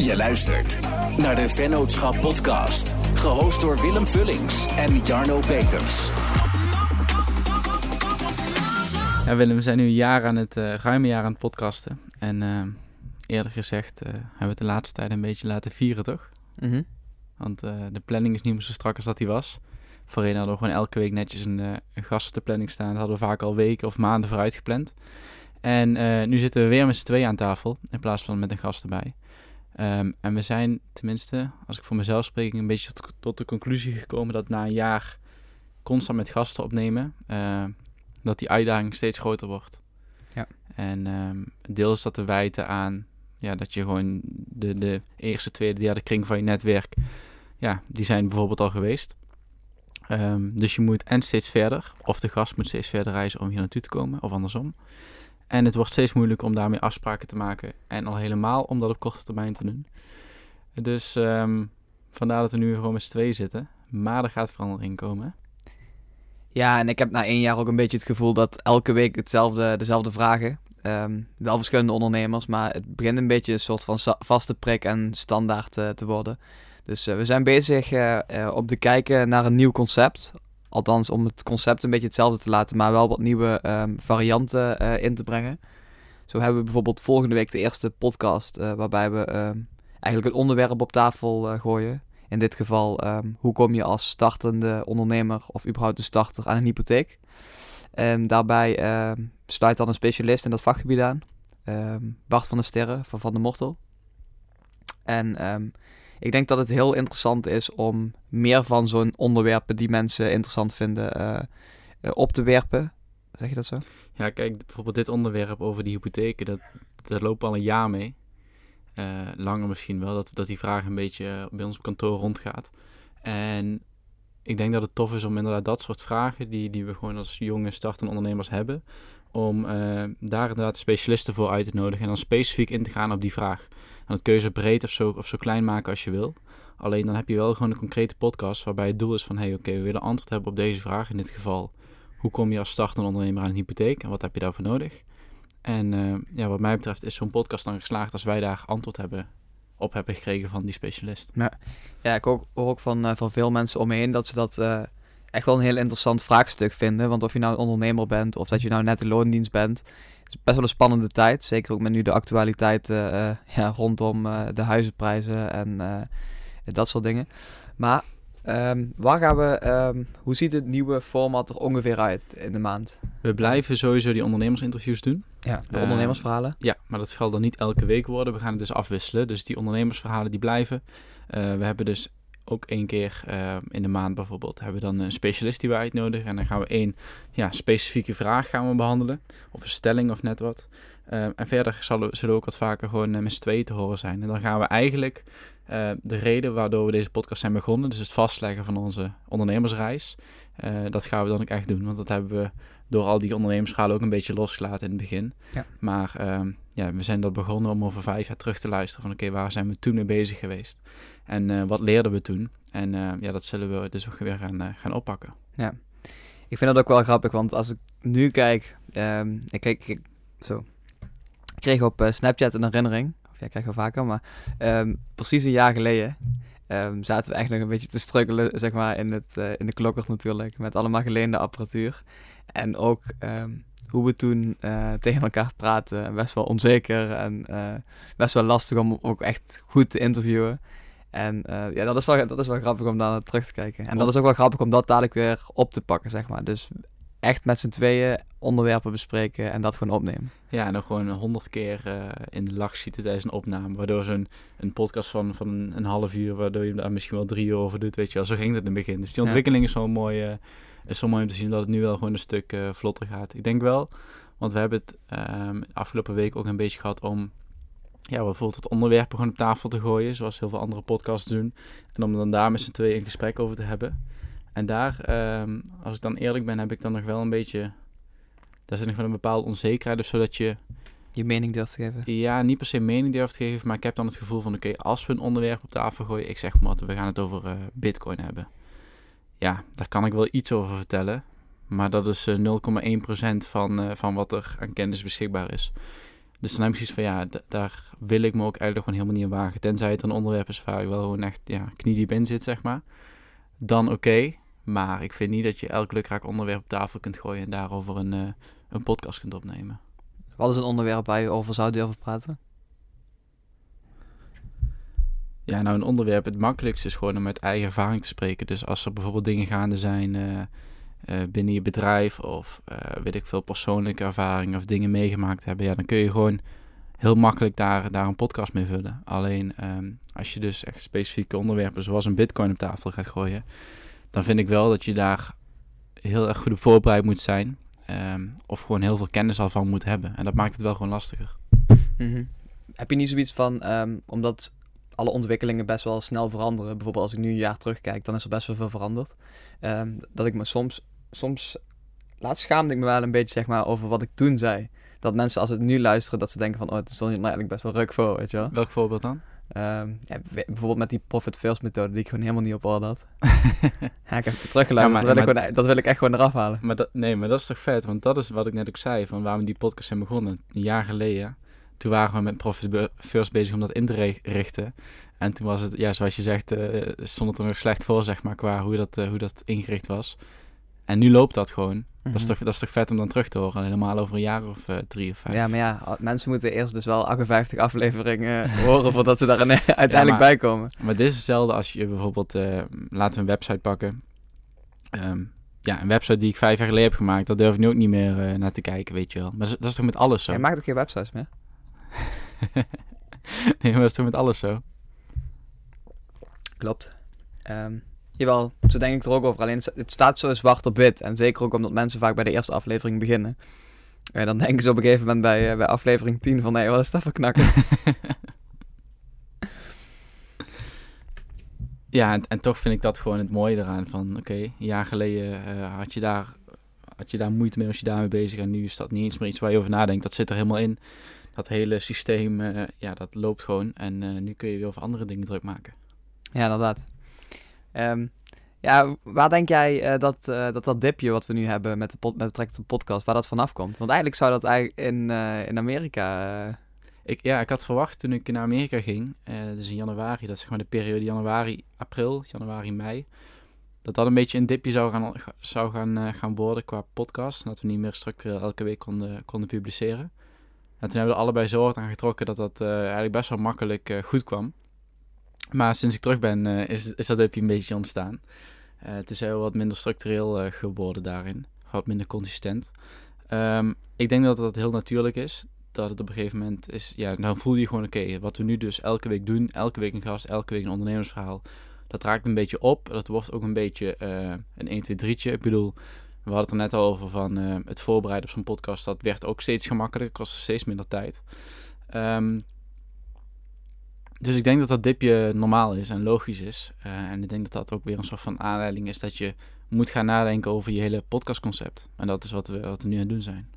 Je luistert naar de Vennootschap Podcast. Gehost door Willem Vullings en Jarno Peters. Ja, Willem, we zijn nu een jaar aan het, uh, ruim een jaar aan het podcasten. En uh, eerder gezegd uh, hebben we het de laatste tijd een beetje laten vieren, toch? Mm -hmm. Want de planning is niet meer zo strak als dat die was. Voorheen hadden we gewoon elke week netjes een, een gast op de planning staan. Dat hadden we vaak al weken of maanden vooruit gepland. En nu zitten we weer met z'n tweeën aan tafel, in plaats van met een gast erbij. Um, en we zijn tenminste, als ik voor mezelf spreek, een beetje tot, tot de conclusie gekomen dat na een jaar constant met gasten opnemen, uh, dat die uitdaging steeds groter wordt. Ja. En um, deels dat te wijten aan ja, dat je gewoon de, de eerste, tweede, derde kring van je netwerk, ja, die zijn bijvoorbeeld al geweest. Um, dus je moet en steeds verder, of de gast moet steeds verder reizen om hier naartoe te komen, of andersom. En het wordt steeds moeilijker om daarmee afspraken te maken. En al helemaal om dat op korte termijn te doen. Dus um, vandaar dat we nu gewoon met z'n tweeën zitten. Maar er gaat verandering komen. Ja, en ik heb na één jaar ook een beetje het gevoel dat elke week hetzelfde, dezelfde vragen. Um, wel verschillende ondernemers, maar het begint een beetje een soort van vaste prik en standaard uh, te worden. Dus uh, we zijn bezig uh, op te kijken naar een nieuw concept. Althans, om het concept een beetje hetzelfde te laten, maar wel wat nieuwe um, varianten uh, in te brengen. Zo hebben we bijvoorbeeld volgende week de eerste podcast, uh, waarbij we um, eigenlijk een onderwerp op tafel uh, gooien. In dit geval, um, hoe kom je als startende ondernemer of überhaupt een starter aan een hypotheek? En daarbij sluit dan een specialist in dat vakgebied aan, Bart van der Sterren van Van der Mortel. En ik denk dat het heel interessant is om meer van zo'n onderwerpen die mensen interessant vinden uh, uh, op te werpen. Zeg je dat zo? Ja, kijk, bijvoorbeeld dit onderwerp over die hypotheken, dat, dat loopt al een jaar mee. Uh, langer misschien wel, dat, dat die vraag een beetje bij ons op kantoor rondgaat. En ik denk dat het tof is om inderdaad dat soort vragen, die, die we gewoon als jonge startende ondernemers hebben, om daar inderdaad specialisten voor uit te nodigen en dan specifiek in te gaan op die vraag. Je zo breed of zo, of zo klein maken als je wil. Alleen dan heb je wel gewoon een concrete podcast waarbij het doel is van... hé, hey, oké, we willen antwoord hebben op deze vraag. In dit geval, hoe kom je als startende ondernemer aan een hypotheek? En wat heb je daarvoor nodig? En uh, ja, wat mij betreft is zo'n podcast dan geslaagd als wij daar antwoord hebben op hebben gekregen van die specialist. Ja, ja ik hoor ook van, uh, van veel mensen om me heen dat ze dat uh, echt wel een heel interessant vraagstuk vinden. Want of je nou een ondernemer bent of dat je nou net een loondienst bent is best wel een spannende tijd. Zeker ook met nu de actualiteit uh, uh, ja, rondom uh, de huizenprijzen en dat soort dingen. Maar um, waar gaan we, um, hoe ziet het nieuwe format er ongeveer uit in de maand? We blijven sowieso die ondernemersinterviews doen. Ja, de ondernemersverhalen. ja, maar dat zal dan niet elke week worden. We gaan het dus afwisselen. Dus die ondernemersverhalen die blijven. we hebben dus ook één keer uh, in de maand bijvoorbeeld hebben we dan een specialist die we uitnodigen. En dan gaan we één ja, specifieke vraag gaan we behandelen. Of een stelling of net wat. Uh, en verder zullen, zullen we ook wat vaker gewoon uh, met z'n tweeën te horen zijn. En dan gaan we eigenlijk de reden waardoor we deze podcast zijn begonnen, dus het vastleggen van onze ondernemersreis, dat gaan we dan ook echt doen. Want dat hebben we door al die ondernemersverhalen ook een beetje losgelaten in het begin. Ja. Maar ehm, ja, we zijn dat begonnen om over vijf jaar terug te luisteren van oké, waar zijn we toen mee bezig geweest? En uh, wat leerden we toen? En uh, ja, dat zullen we dus ook weer gaan, uh, gaan oppakken. Ja, ik vind dat ook wel grappig, want als ik nu kijk, um, ik, ik, zo, ik kreeg op Snapchat een herinnering, of ja, ik krijg wel vaker, maar um, precies een jaar geleden um, zaten we eigenlijk nog een beetje te struggelen, zeg maar, in, het, in de klokkers natuurlijk, met allemaal geleende apparatuur. En ook hoe we toen tegen elkaar praten. Best wel onzeker en best wel lastig om ook echt goed te interviewen. En uh, ja, dat is, wel, dat is wel grappig om daar naar terug te kijken. En dat is ook wel grappig om dat dadelijk weer op te pakken, zeg maar. Dus echt met z'n tweeën onderwerpen bespreken en dat gewoon opnemen. Ja, en dan gewoon honderd keer uh, in de lach zitten tijdens een opname. Waardoor zo'n een podcast van, van een, half uur, waardoor je daar misschien wel drie uur over doet, weet je wel. Zo ging het in het begin. Dus die ontwikkeling ja. is wel mooi, uh, is zo mooi om te zien dat het nu wel gewoon een stuk vlotter gaat. Ik denk wel, want we hebben het um, afgelopen week ook een beetje gehad om ja, bijvoorbeeld het onderwerp gewoon op tafel te gooien, zoals heel veel andere podcasts doen. En om dan daar met z'n tweeën een gesprek over te hebben. En daar, um, als ik dan eerlijk ben, heb ik dan nog wel een beetje... Daar zit nog wel een bepaalde onzekerheid, dus zodat je... Je mening durft te geven? Ja, niet per se mening durft te geven, maar ik heb dan het gevoel van... Oké, als we een onderwerp op tafel gooien, ik zeg maar, we gaan het over uh, bitcoin hebben. Ja, daar kan ik wel iets over vertellen. Maar dat is uh, 0,1% van, uh, van wat er aan kennis beschikbaar is. Dus dan heb ik zoiets van, ja, daar wil ik me ook eigenlijk gewoon helemaal niet in wagen. Tenzij het een onderwerp is waar ik wel gewoon echt ja, kniediep in zit, zeg maar. Dan oké. Maar ik vind niet dat je elk lukraak onderwerp op tafel kunt gooien en daarover een, eh, een podcast kunt opnemen. Wat is een onderwerp waar je over zou durven praten? Ja, nou een onderwerp, het makkelijkste is gewoon om uit eigen ervaring te spreken. Dus als er bijvoorbeeld dingen gaande zijn eh, binnen je bedrijf of eh, weet ik veel persoonlijke ervaringen of dingen meegemaakt hebben, ja, dan kun je gewoon heel makkelijk daar, daar een podcast mee vullen. Alleen ehm, als je dus echt specifieke onderwerpen zoals een bitcoin op tafel gaat gooien, dan vind ik wel dat je daar heel erg goed op voorbereid moet zijn. ehm, of gewoon heel veel kennis al van moet hebben. En dat maakt het wel gewoon lastiger. Mhm. Heb je niet zoiets van, ehm, omdat alle ontwikkelingen best wel snel veranderen, bijvoorbeeld als ik nu een jaar terugkijk, dan is er best wel veel veranderd, dat ik me soms, soms, laatst schaamde ik me wel een beetje zeg maar over wat ik toen zei. Dat mensen als het nu luisteren, dat ze denken van, oh, het is dan eigenlijk best wel ruk voor, weet je wel. Welk voorbeeld dan? Ehm, ja, bijvoorbeeld met die profit first methode die ik gewoon helemaal niet op orde had. ja, ik heb het teruggeluisterd, Ja, dat, wil ik maar- gewoon, dat wil ik echt gewoon eraf halen. Maar dat, nee, maar dat is toch vet? Want dat is wat ik net ook zei, van waarom die podcast zijn begonnen. Een jaar geleden, toen waren we met Profit First bezig om dat in te richten. En toen was het, ja, zoals je zegt, eh, stond het er nog slecht voor, zeg maar, qua hoe dat, eh, hoe dat ingericht was. En nu loopt dat gewoon. Dat, is Mhm. toch, dat is toch vet om dan terug te horen, helemaal over een jaar of eh, drie of vijf. Ja, maar ja, mensen moeten eerst dus wel 58 afleveringen eh, horen voordat ze daar uiteindelijk maar- bij komen. Maar dit is hetzelfde als je bijvoorbeeld, eh, laten we een website pakken. Ehm, ja, een website die ik vijf jaar geleden heb gemaakt, daar durf ik nu ook niet meer naar te kijken, weet je wel. Maar dat is- dat is toch met alles zo? Jij maakt ook geen websites meer? nee, maar dat is toch met alles zo? Klopt. Ehm jawel, zo denk ik er ook over. Alleen het- staat zo zwart op wit. En zeker ook omdat mensen vaak bij de eerste aflevering beginnen. En dan denken ze op een gegeven moment bij, eh, bij aflevering 10 van... Hé, wat is dat voor knakken? Ja, en, en toch vind ik dat gewoon het mooie eraan. Van oké, een jaar geleden eh, had, je daar, had je daar moeite mee, was je daarmee bezig. En nu is dat niet eens meer iets waar je over nadenkt. Dat zit er helemaal in. Dat hele systeem, eh, ja, dat loopt gewoon. En nu kun je weer over andere dingen druk maken. ja, inderdaad. Ehm, ja, waar denk jij eh, dat, eh, dat dat dipje wat we nu hebben met, de met betrekking tot de podcast, waar dat vanaf komt? Want eigenlijk zou dat eigenlijk in, eh, in Amerika... Ik, ja, ik had verwacht toen ik naar Amerika ging, dus in januari, dat is zeg maar de periode januari, april, januari, mei, dat dat een beetje een dipje zou gaan, zou gaan, gaan worden qua podcast. Dat we niet meer structureel elke week konden, konden publiceren. En toen hebben we er allebei zo hard aan getrokken dat dat eigenlijk best wel makkelijk goed kwam. Maar sinds ik terug ben, eh, is, is dat dipje een beetje ontstaan. Eh toen zijn we wat minder structureel eh, geworden daarin. Wat minder consistent. Ehm, ik denk dat dat heel natuurlijk is dat het op een gegeven moment is, ja, dan voel je gewoon, oké, wat we nu dus elke week doen, elke week een gast, elke week een ondernemersverhaal, dat raakt een beetje op. Dat wordt ook een beetje eh, een 1, 2, 3'tje. Ik bedoel, we hadden het er net al over van het voorbereiden op zo'n podcast, dat werd ook steeds gemakkelijker, kostte steeds minder tijd. Ehm, dus ik denk dat dat dipje normaal is en logisch is. Eh, en ik denk dat dat ook weer een soort van aanleiding is dat je moet gaan nadenken over je hele podcastconcept. En dat is wat we, wat we nu aan het doen zijn.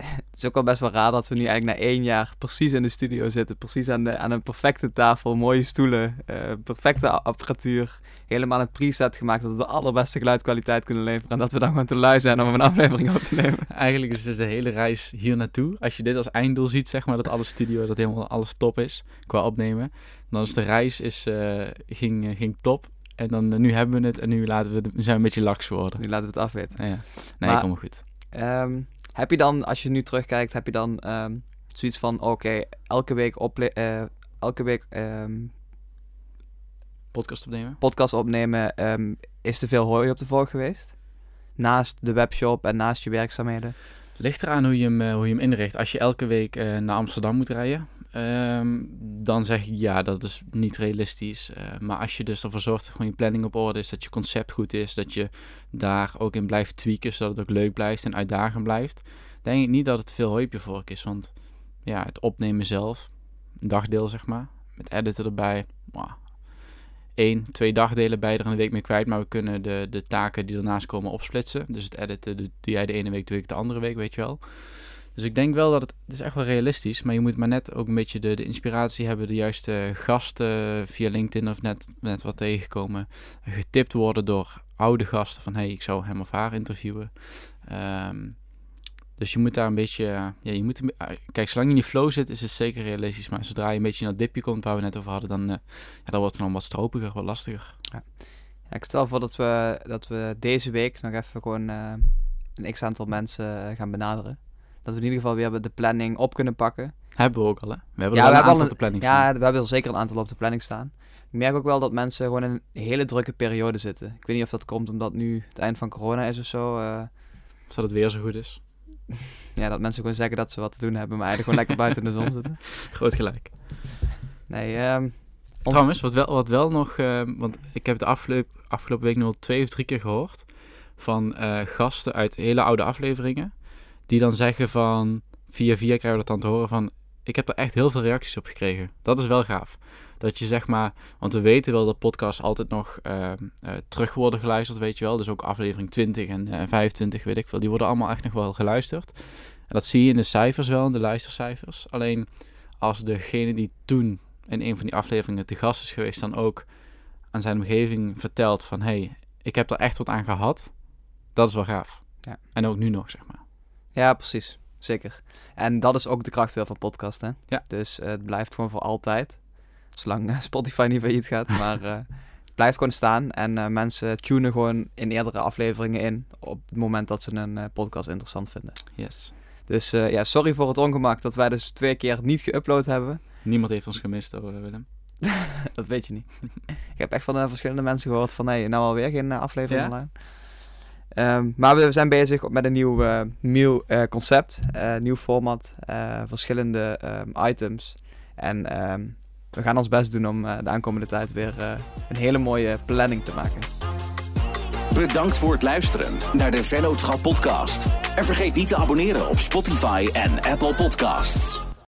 Het is ook wel best wel raar dat we nu eigenlijk na één jaar precies in de studio zitten. Precies aan, de, aan een perfecte tafel, mooie stoelen, eh, perfecte apparatuur. Helemaal een preset gemaakt dat we de allerbeste geluidkwaliteit kunnen leveren. En dat we dan gewoon te lui zijn om een aflevering op te nemen. Eigenlijk is dus de hele reis hier naartoe. Als je dit als einddoel ziet, zeg maar, dat alle studio, dat helemaal alles top is qua opnemen. Dan is de reis is, eh, ging, eh, ging top. En dan nu hebben we het en nu laten we, zijn we een beetje laks geworden. Nu laten we het afweten. Ja, ja. Nee, maar goed. Ehm, heb je dan, als je nu terugkijkt, heb je dan ehm, zoiets van, oké, elke week, ople- eh, elke week ehm, Podcast opnemen. podcast opnemen, ehm, is te veel hooi op de vork geweest? Naast de webshop en naast je werkzaamheden? Ligt eraan hoe je hem, eh, hoe je hem inricht. Als je elke week eh, naar Amsterdam moet rijden, ehm, dan zeg ik ja, dat is niet realistisch. Eh, maar als je dus ervoor zorgt dat gewoon je planning op orde is, dat je concept goed is, dat je daar ook in blijft tweaken, zodat het ook leuk blijft en uitdagend blijft, denk ik niet dat het veel hooi op je vork is. Want ja, het opnemen zelf, een dagdeel zeg maar, met editen erbij, mwah, één, twee dagdelen bij er een week mee kwijt, maar we kunnen de, de taken die ernaast komen opsplitsen. Dus het editen doe jij de ene week, doe ik de andere week, weet je wel. Dus ik denk wel dat het, is echt wel realistisch, maar je moet maar net ook een beetje de, de inspiratie hebben, de juiste gasten via LinkedIn of net, net wat tegenkomen, getipt worden door oude gasten van hey, ik zou hem of haar interviewen. Ehm, Dus je moet daar een beetje, ja, je moet, eh, kijk, zolang je in die flow zit, is het zeker realistisch. Maar zodra je een beetje naar het dipje komt, waar we net over hadden, dan, eh, ja, dan wordt het dan wat stropiger, wat lastiger. Ja, ik stel voor dat we, dat we deze week nog even gewoon eh, een x-aantal mensen eh, gaan benaderen. Dat we in ieder geval weer de planning op kunnen pakken. Hebben we ook al, hè? We hebben Ja, we wel een hebben aantal al op de planning Ja, staan. we hebben er zeker een aantal op de planning staan. Ik merk ook wel dat mensen gewoon in een hele drukke periode zitten. Ik weet niet of dat komt omdat nu het eind van corona is of zo. eh, Of dat het weer zo goed is. ja, dat mensen gewoon zeggen dat ze wat te doen hebben, maar eigenlijk gewoon lekker buiten in de zon zitten. Groot gelijk. Nee, ehm, Ons- Trouwens, wat wel, wat wel nog, eh, want ik heb de afgelopen, afgelopen week nog wel twee of drie keer gehoord van eh, gasten uit hele oude afleveringen, die dan zeggen van, via via krijgen we dat dan te horen van, ik heb er echt heel veel reacties op gekregen. Dat is wel gaaf. Dat je zeg maar, want we weten wel dat podcasts altijd nog eh, eh, terug worden geluisterd, weet je wel. Dus ook aflevering 20 en eh, 25, weet ik veel, die worden allemaal echt nog wel geluisterd. En dat zie je in de cijfers wel, in de luistercijfers. Alleen als degene die toen in een van die afleveringen te gast is geweest, dan ook aan zijn omgeving vertelt van hé, hey, ik heb er echt wat aan gehad. Dat is wel gaaf. Ja. En ook nu nog, zeg maar. Ja, precies. Zeker. En dat is ook de kracht wel van podcast, hè? Ja. Dus eh, het blijft gewoon voor altijd. Zolang eh, Spotify niet failliet gaat. Maar eh, het blijft gewoon staan. En mensen tunen gewoon in eerdere afleveringen in. Op het moment dat ze een podcast interessant vinden. Yes. Dus ja, sorry voor het ongemak dat wij dus twee keer niet geüpload hebben. Niemand heeft ons gemist hoor, Willem. dat weet je niet. ik heb echt van verschillende mensen gehoord van... nee, nou alweer geen aflevering Ja? online. Ehm, maar we zijn bezig met een nieuw, eh, eh, concept, eh, nieuw format, verschillende ehm, items. En ehm, we gaan ons best doen om de aankomende tijd weer een hele mooie planning te maken. Bedankt voor het luisteren naar de Vennootschap podcast. En vergeet niet te abonneren op Spotify en Apple Podcasts.